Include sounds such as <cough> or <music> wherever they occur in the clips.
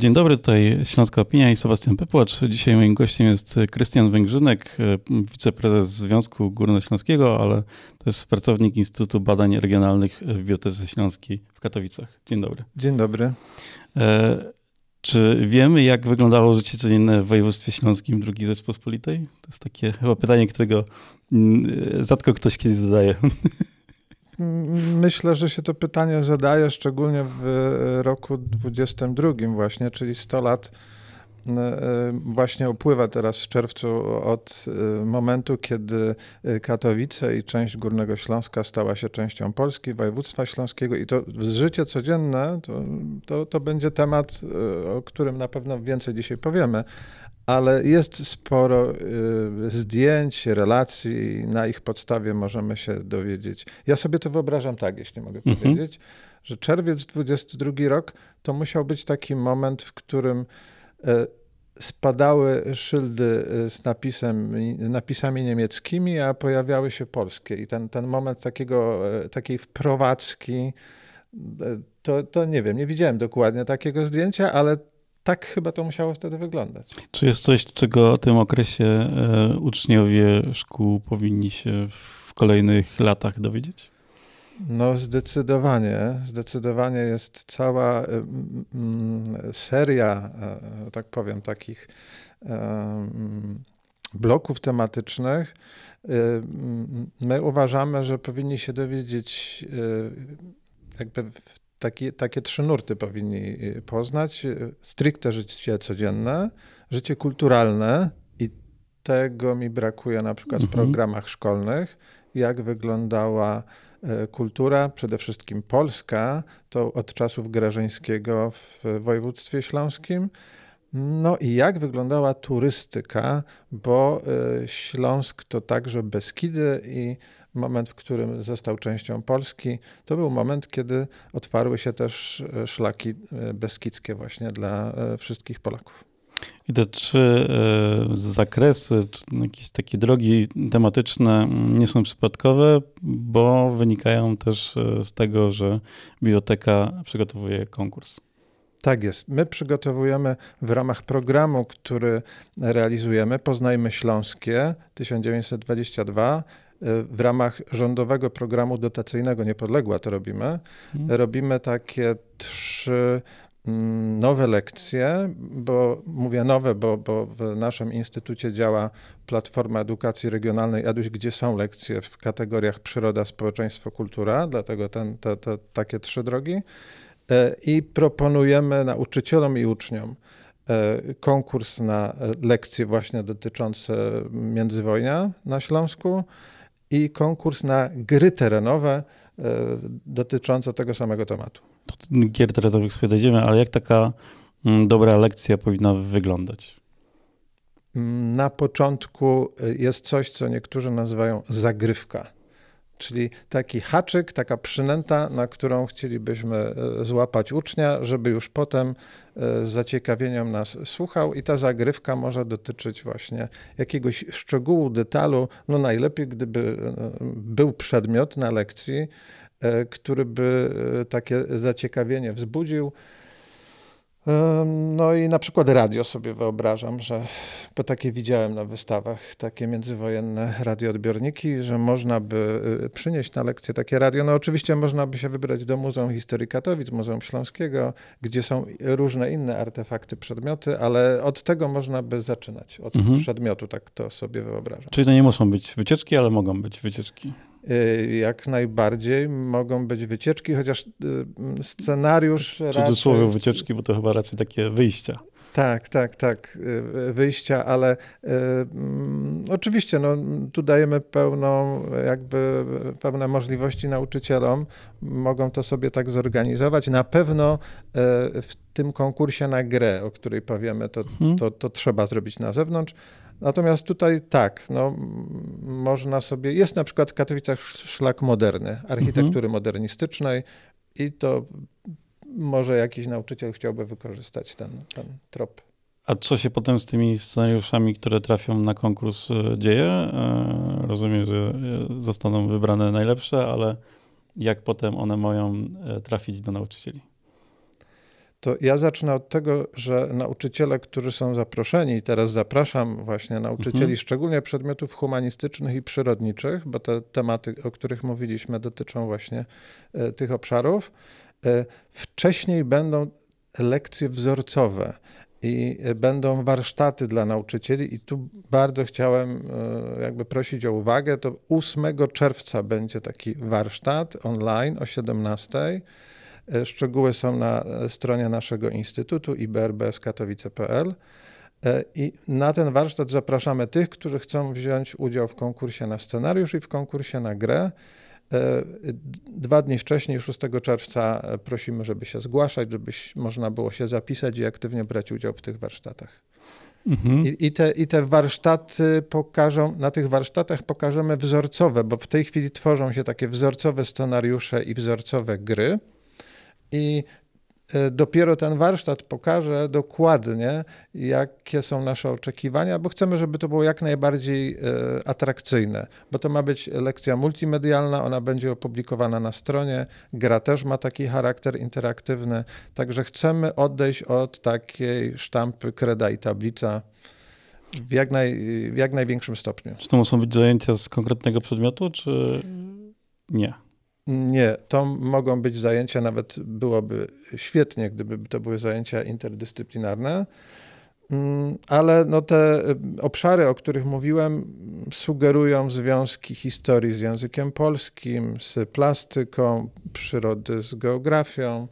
Dzień dobry, tutaj Śląska Opinia i Sebastian Pepłacz. Dzisiaj moim gościem jest Krystian Węgrzynek, wiceprezes Związku Górnośląskiego, ale też pracownik Instytutu Badań Regionalnych w Bibliotece Śląskiej w Katowicach. Dzień dobry. Dzień dobry. E, czy wiemy, jak wyglądało życie codzienne w województwie śląskim II Rzeczpospolitej? To jest takie chyba pytanie, którego mm, rzadko ktoś kiedyś zadaje. <laughs> Myślę, że się to pytanie zadaje szczególnie w roku 22 właśnie, czyli 100 lat e, właśnie upływa teraz w czerwcu od e, momentu, kiedy Katowice i część Górnego Śląska stała się częścią Polski, województwa śląskiego i to życie codzienne to, to, to będzie temat, e, o którym na pewno więcej dzisiaj powiemy, ale jest sporo y, zdjęć, relacji, na ich podstawie możemy się dowiedzieć. Ja sobie to wyobrażam tak, jeśli mogę mhm. powiedzieć, że czerwiec 22 rok to musiał być taki moment, w którym e, spadały szyldy e, z napisem, napisami niemieckimi, a pojawiały się polskie. I ten, ten moment takiego, takiej wprowadzki, to, to nie wiem, nie widziałem dokładnie takiego zdjęcia, ale tak chyba to musiało wtedy wyglądać. Czy jest coś, czego o tym okresie e, uczniowie szkół powinni się w kolejnych latach dowiedzieć? No zdecydowanie, zdecydowanie jest cała seria, e, tak powiem, takich bloków tematycznych. E, my uważamy, że powinni się dowiedzieć jakby w takie, takie trzy nurty powinni y, poznać. Stricte życie codzienne, życie kulturalne i tego mi brakuje na przykład mhm. w programach szkolnych, jak wyglądała e, kultura, przede wszystkim polska, to od czasów Grażyńskiego w województwie śląskim. No i jak wyglądała turystyka, bo e, Śląsk to także Beskidy i moment, w którym został częścią Polski, to był moment, kiedy otwarły się też e, szlaki e, beskidzkie właśnie dla wszystkich Polaków. I te trzy zakresy, czy jakieś takie drogi tematyczne nie są przypadkowe, bo wynikają też z tego, że biblioteka przygotowuje konkurs. Tak jest. My przygotowujemy w ramach programu, który realizujemy, Poznajmy Śląskie 1922, w ramach rządowego programu dotacyjnego Niepodległa to robimy. Hmm. Robimy takie trzy mm, nowe lekcje, bo mówię nowe, bo, bo w naszym instytucie działa Platforma Edukacji Regionalnej EDUŚ, gdzie są lekcje w kategoriach przyroda, społeczeństwo, kultura, dlatego ten, te, te, takie trzy drogi. E, I proponujemy nauczycielom i uczniom e, konkurs na lekcje właśnie dotyczące międzywojnia na Śląsku i konkurs na gry terenowe e, dotyczące tego samego tematu. Do gier terenowych sobie dojdziemy, ale jak taka mm, dobra lekcja powinna wyglądać? Mm, na początku e, jest coś, co niektórzy nazywają zagrywka czyli taki haczyk, taka przynęta, na którą chcielibyśmy e, złapać ucznia, żeby już potem e, z zaciekawieniem nas słuchał. I ta zagrywka może dotyczyć właśnie jakiegoś szczegółu, detalu, no najlepiej gdyby e, był przedmiot na lekcji, który by takie zaciekawienie wzbudził, no i na przykład radio sobie wyobrażam, że bo takie widziałem na wystawach, takie międzywojenne radioodbiorniki, że można by y, przynieść na lekcję takie radio. No oczywiście można by się wybrać do Muzeum Historii Katowic, Muzeum Śląskiego, gdzie są różne inne artefakty, przedmioty, ale od tego można by zaczynać, od mhm. przedmiotu, tak to sobie wyobrażam. Czyli to nie muszą być wycieczki, ale mogą być wycieczki. Y, jak najbardziej mogą być wycieczki, chociaż y, scenariusz. W cudzysłowie raczej... wycieczki, bo to chyba raczej takie wyjścia. Tak, tak, tak, y, wyjścia, ale um, oczywiście no, tu dajemy pełną, jakby pełne możliwości nauczycielom, mogą to sobie tak zorganizować. Na pewno w tym konkursie na grę, o której powiemy, to, mhm. to, to trzeba zrobić na zewnątrz, Natomiast tutaj tak, no, można sobie, jest na przykład w Katowicach szlak moderny, architektury mhm. modernistycznej i to może jakiś nauczyciel chciałby wykorzystać ten, ten trop. A co się potem z tymi scenariuszami, które trafią na konkurs e, dzieje? E, rozumiem, że e, zostaną wybrane najlepsze, ale jak potem one mają trafić do nauczycieli? To ja zacznę od tego, że nauczyciele, którzy są zaproszeni, i teraz zapraszam właśnie nauczycieli, mhm. szczególnie przedmiotów humanistycznych i przyrodniczych, bo te tematy, o których mówiliśmy, dotyczą właśnie e, tych obszarów. E, wcześniej będą lekcje wzorcowe i będą warsztaty dla nauczycieli i tu bardzo chciałem e, jakby prosić o uwagę, to 8 czerwca będzie taki warsztat online o 17. E, szczegóły są na stronie naszego instytutu iberbskatowice.pl e, i na ten warsztat zapraszamy tych, którzy chcą wziąć udział w konkursie na scenariusz i w konkursie na grę. E, dwa dni wcześniej, 6 czerwca, prosimy, żeby się zgłaszać, żeby można było się zapisać i aktywnie brać udział w tych warsztatach. Mhm. I, I, te, I te warsztaty pokażą, na tych warsztatach pokażemy wzorcowe, bo w tej chwili tworzą się takie wzorcowe scenariusze i wzorcowe gry. I e, dopiero ten warsztat pokaże dokładnie, jakie są nasze oczekiwania, bo chcemy, żeby to było jak najbardziej e, atrakcyjne, bo to ma być lekcja multimedialna, ona będzie opublikowana na stronie, gra też ma taki charakter interaktywny, także chcemy odejść od takiej sztampy kreda i tablica w jak, naj, w jak największym stopniu. Czy to muszą być zajęcia z konkretnego przedmiotu, czy nie? Nie, to mogą być zajęcia, nawet byłoby świetnie, gdyby to były zajęcia interdyscyplinarne, mm, ale no te y, obszary, o których mówiłem, sugerują związki historii z językiem polskim, z plastyką, przyrody z geografią,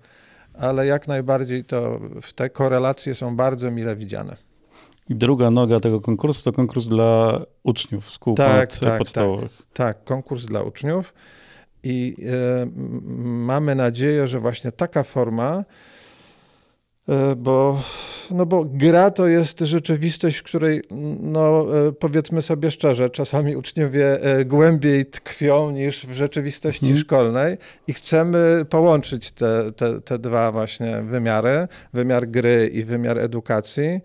ale jak najbardziej to te korelacje są bardzo mile widziane. I druga noga tego konkursu to konkurs dla uczniów szkół tak, tak, podstawowych. Tak, tak, konkurs dla uczniów. I e, mamy nadzieję, że właśnie taka forma, e, bo, no bo gra to jest rzeczywistość, w której, no powiedzmy sobie szczerze, czasami uczniowie e, głębiej tkwią niż w rzeczywistości hmm. szkolnej i chcemy połączyć te, te, te dwa właśnie wymiary, wymiar gry i wymiar edukacji.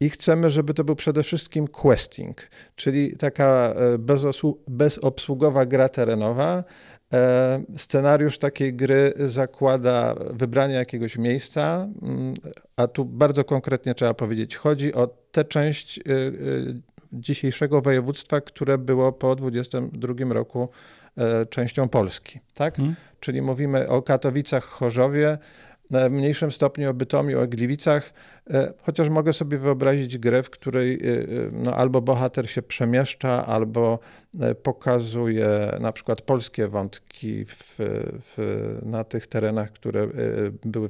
I chcemy, żeby to był przede wszystkim questing, czyli taka bezobsługowa gra terenowa, E, scenariusz takiej gry zakłada wybranie jakiegoś miejsca, mm, a tu bardzo konkretnie trzeba powiedzieć, chodzi o tę część y, y, dzisiejszego województwa, które było po 22 roku e, częścią Polski. Tak? Hmm. Czyli mówimy o Katowicach, Chorzowie, w mniejszym stopniu o Bytomiu, o Gliwicach, e, chociaż mogę sobie wyobrazić grę, w której e, e, no, albo bohater się przemieszcza, albo pokazuje na przykład polskie wątki w, w, na tych terenach, które były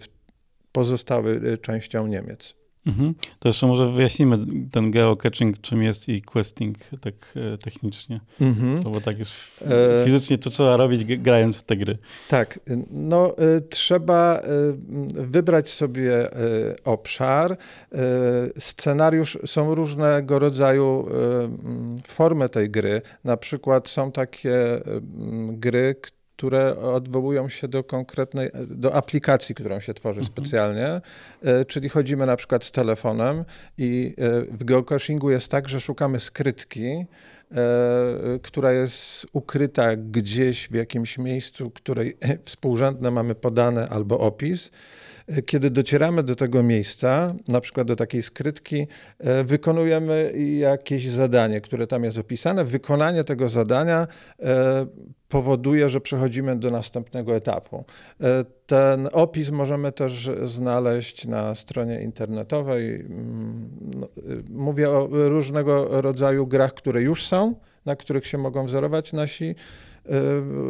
pozostały częścią Niemiec. Mhm. To jeszcze może wyjaśnimy ten geocaching, czym jest i questing tak e, technicznie. Mhm. No bo tak już e, fizycznie to trzeba robić grając w te gry. Tak, no e, trzeba wybrać sobie obszar. Scenariusz, są różnego rodzaju formy tej gry. Na przykład są takie gry, które które odwołują się do konkretnej, do aplikacji, którą się tworzy mhm. specjalnie, e, czyli chodzimy na przykład z telefonem i e, w geocachingu jest tak, że szukamy skrytki, e, która jest ukryta gdzieś w jakimś miejscu, której <laughs> współrzędne mamy podane albo opis kiedy docieramy do tego miejsca, na przykład do takiej skrytki, e, wykonujemy jakieś zadanie, które tam jest opisane. Wykonanie tego zadania e, powoduje, że przechodzimy do następnego etapu. E, ten opis możemy też znaleźć na stronie internetowej. Mm, no, mówię o różnego rodzaju grach, które już są, na których się mogą wzorować nasi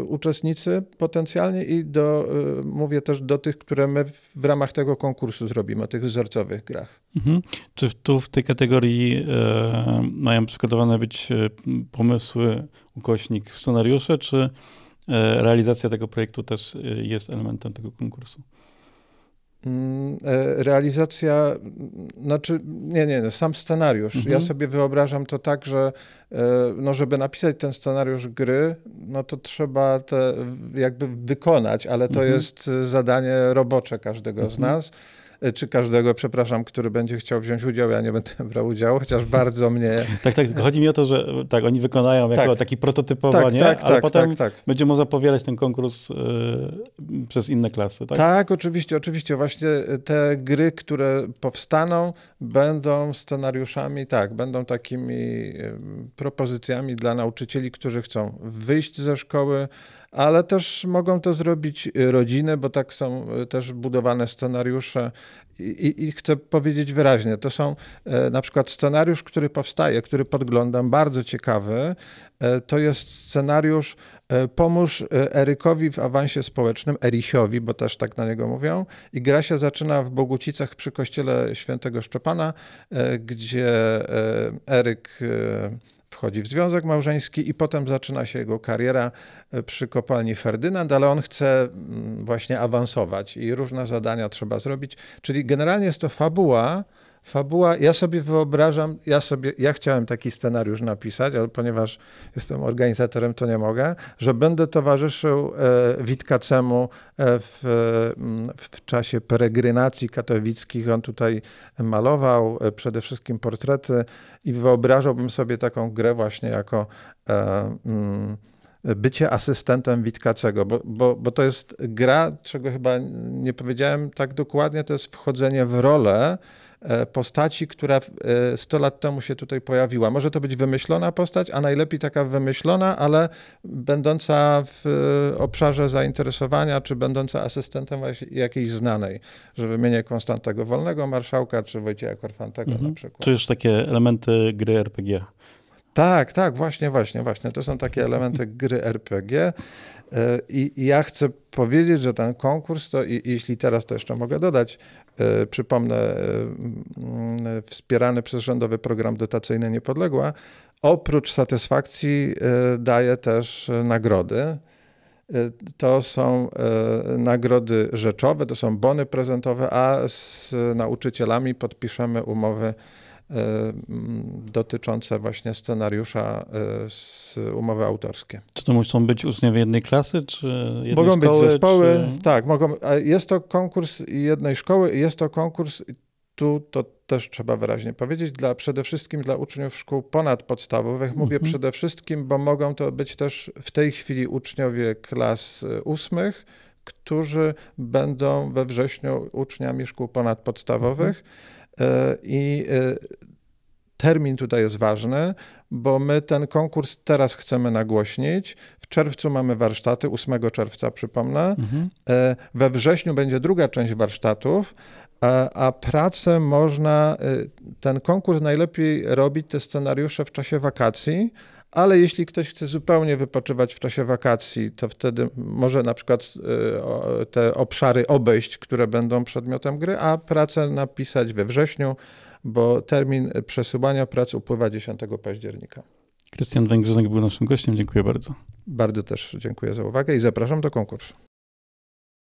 uczestnicy potencjalnie i do, y, mówię też do tych, które my w ramach tego konkursu zrobimy, tych wzorcowych grach. Mhm. Czy tu w tej kategorii e, mają przygotowane być pomysły, ukośnik, scenariusze, czy realizacja tego projektu też jest elementem tego konkursu? Mm, e, realizacja, znaczy, nie, nie, sam scenariusz. Mhm. Ja sobie wyobrażam to tak, że e, no, żeby napisać ten scenariusz gry, no to trzeba te jakby wykonać, ale to mhm. jest zadanie robocze każdego mhm. z nas. Czy każdego, przepraszam, który będzie chciał wziąć udział. Ja nie będę <laughs> brał udziału, chociaż bardzo mnie... <laughs> tak, tak, chodzi mi o to, że tak, oni wykonają jako tak. taki prototypowanie, tak, tak, ale tak, potem tak, tak. będzie można powielać ten konkurs y, przez inne klasy, tak? Tak, oczywiście, oczywiście. Właśnie te gry, które powstaną, będą scenariuszami, tak, będą takimi propozycjami dla nauczycieli, którzy chcą wyjść ze szkoły, ale też mogą to zrobić rodziny, bo tak są też budowane scenariusze. I, i, chcę powiedzieć wyraźnie, to są e, na przykład scenariusz, który powstaje, który podglądam, bardzo ciekawy. E, to jest scenariusz e, Pomóż Erykowi w awansie społecznym, Erisiowi, bo też tak na niego mówią. I gra się zaczyna w Bogucicach przy kościele świętego Szczepana, gdzie Eryk wchodzi w związek małżeński i potem zaczyna się jego kariera e, przy kopalni Ferdynand, ale on chce mm, właśnie awansować i różne zadania trzeba zrobić. Czyli generalnie jest to fabuła, fabuła, ja sobie wyobrażam, ja sobie, ja chciałem taki scenariusz napisać, ale ponieważ jestem organizatorem, to nie mogę, że będę towarzyszył e, Witkacemu e, w, mm, w czasie peregrynacji katowickich. On tutaj malował e, przede wszystkim portrety i wyobrażałbym sobie taką grę właśnie jako e, mm, bycie asystentem Witkacego, bo, bo, bo to jest gra, czego chyba nie powiedziałem tak dokładnie, to jest wchodzenie w rolę postaci, która 100 e, lat temu się tutaj pojawiła. Może to być wymyślona postać, a najlepiej taka wymyślona, ale będąca w e, obszarze zainteresowania, czy będąca asystentem jakiejś znanej, że wymienię Konstantego Wolnego, marszałka, czy Wojciecha Korfantego mhm. na przykład. Czy już takie elementy gry RPG? Tak, tak, właśnie, właśnie, właśnie. To są takie elementy gry RPG. I, ja chcę powiedzieć, że ten konkurs, to i, jeśli teraz to jeszcze mogę dodać, e, przypomnę, e, mm, wspierany przez rządowy program dotacyjny Niepodległa, oprócz satysfakcji e, daje też nagrody. To są nagrody rzeczowe, to są bony prezentowe, a z nauczycielami podpiszemy umowy dotyczące właśnie scenariusza z umowy autorskie. Czy to muszą być uczniowie jednej klasy, czy jednej Mogą szkoły, być zespoły, czy... tak, mogą. Jest to konkurs jednej szkoły, jest to konkurs, tu to też trzeba wyraźnie powiedzieć, dla, przede wszystkim dla uczniów szkół ponadpodstawowych. Mówię mhm. przede wszystkim, bo mogą to być też w tej chwili uczniowie klas ósmych, którzy będą we wrześniu uczniami szkół ponadpodstawowych. Mhm E, I e, termin tutaj jest ważny, bo my ten konkurs teraz chcemy nagłośnić. W czerwcu mamy warsztaty, 8 czerwca przypomnę. Mhm. E, we wrześniu będzie druga część warsztatów, a, a pracę można, ten konkurs najlepiej robić, te scenariusze w czasie wakacji, ale jeśli ktoś chce zupełnie wypoczywać w czasie wakacji, to wtedy może na przykład y, te obszary obejść, które będą przedmiotem gry, a pracę napisać we wrześniu, bo termin przesyłania prac upływa 10 października. Krystian Węgrzynek był naszym gościem. Dziękuję bardzo. Bardzo też dziękuję za uwagę i zapraszam do konkursu.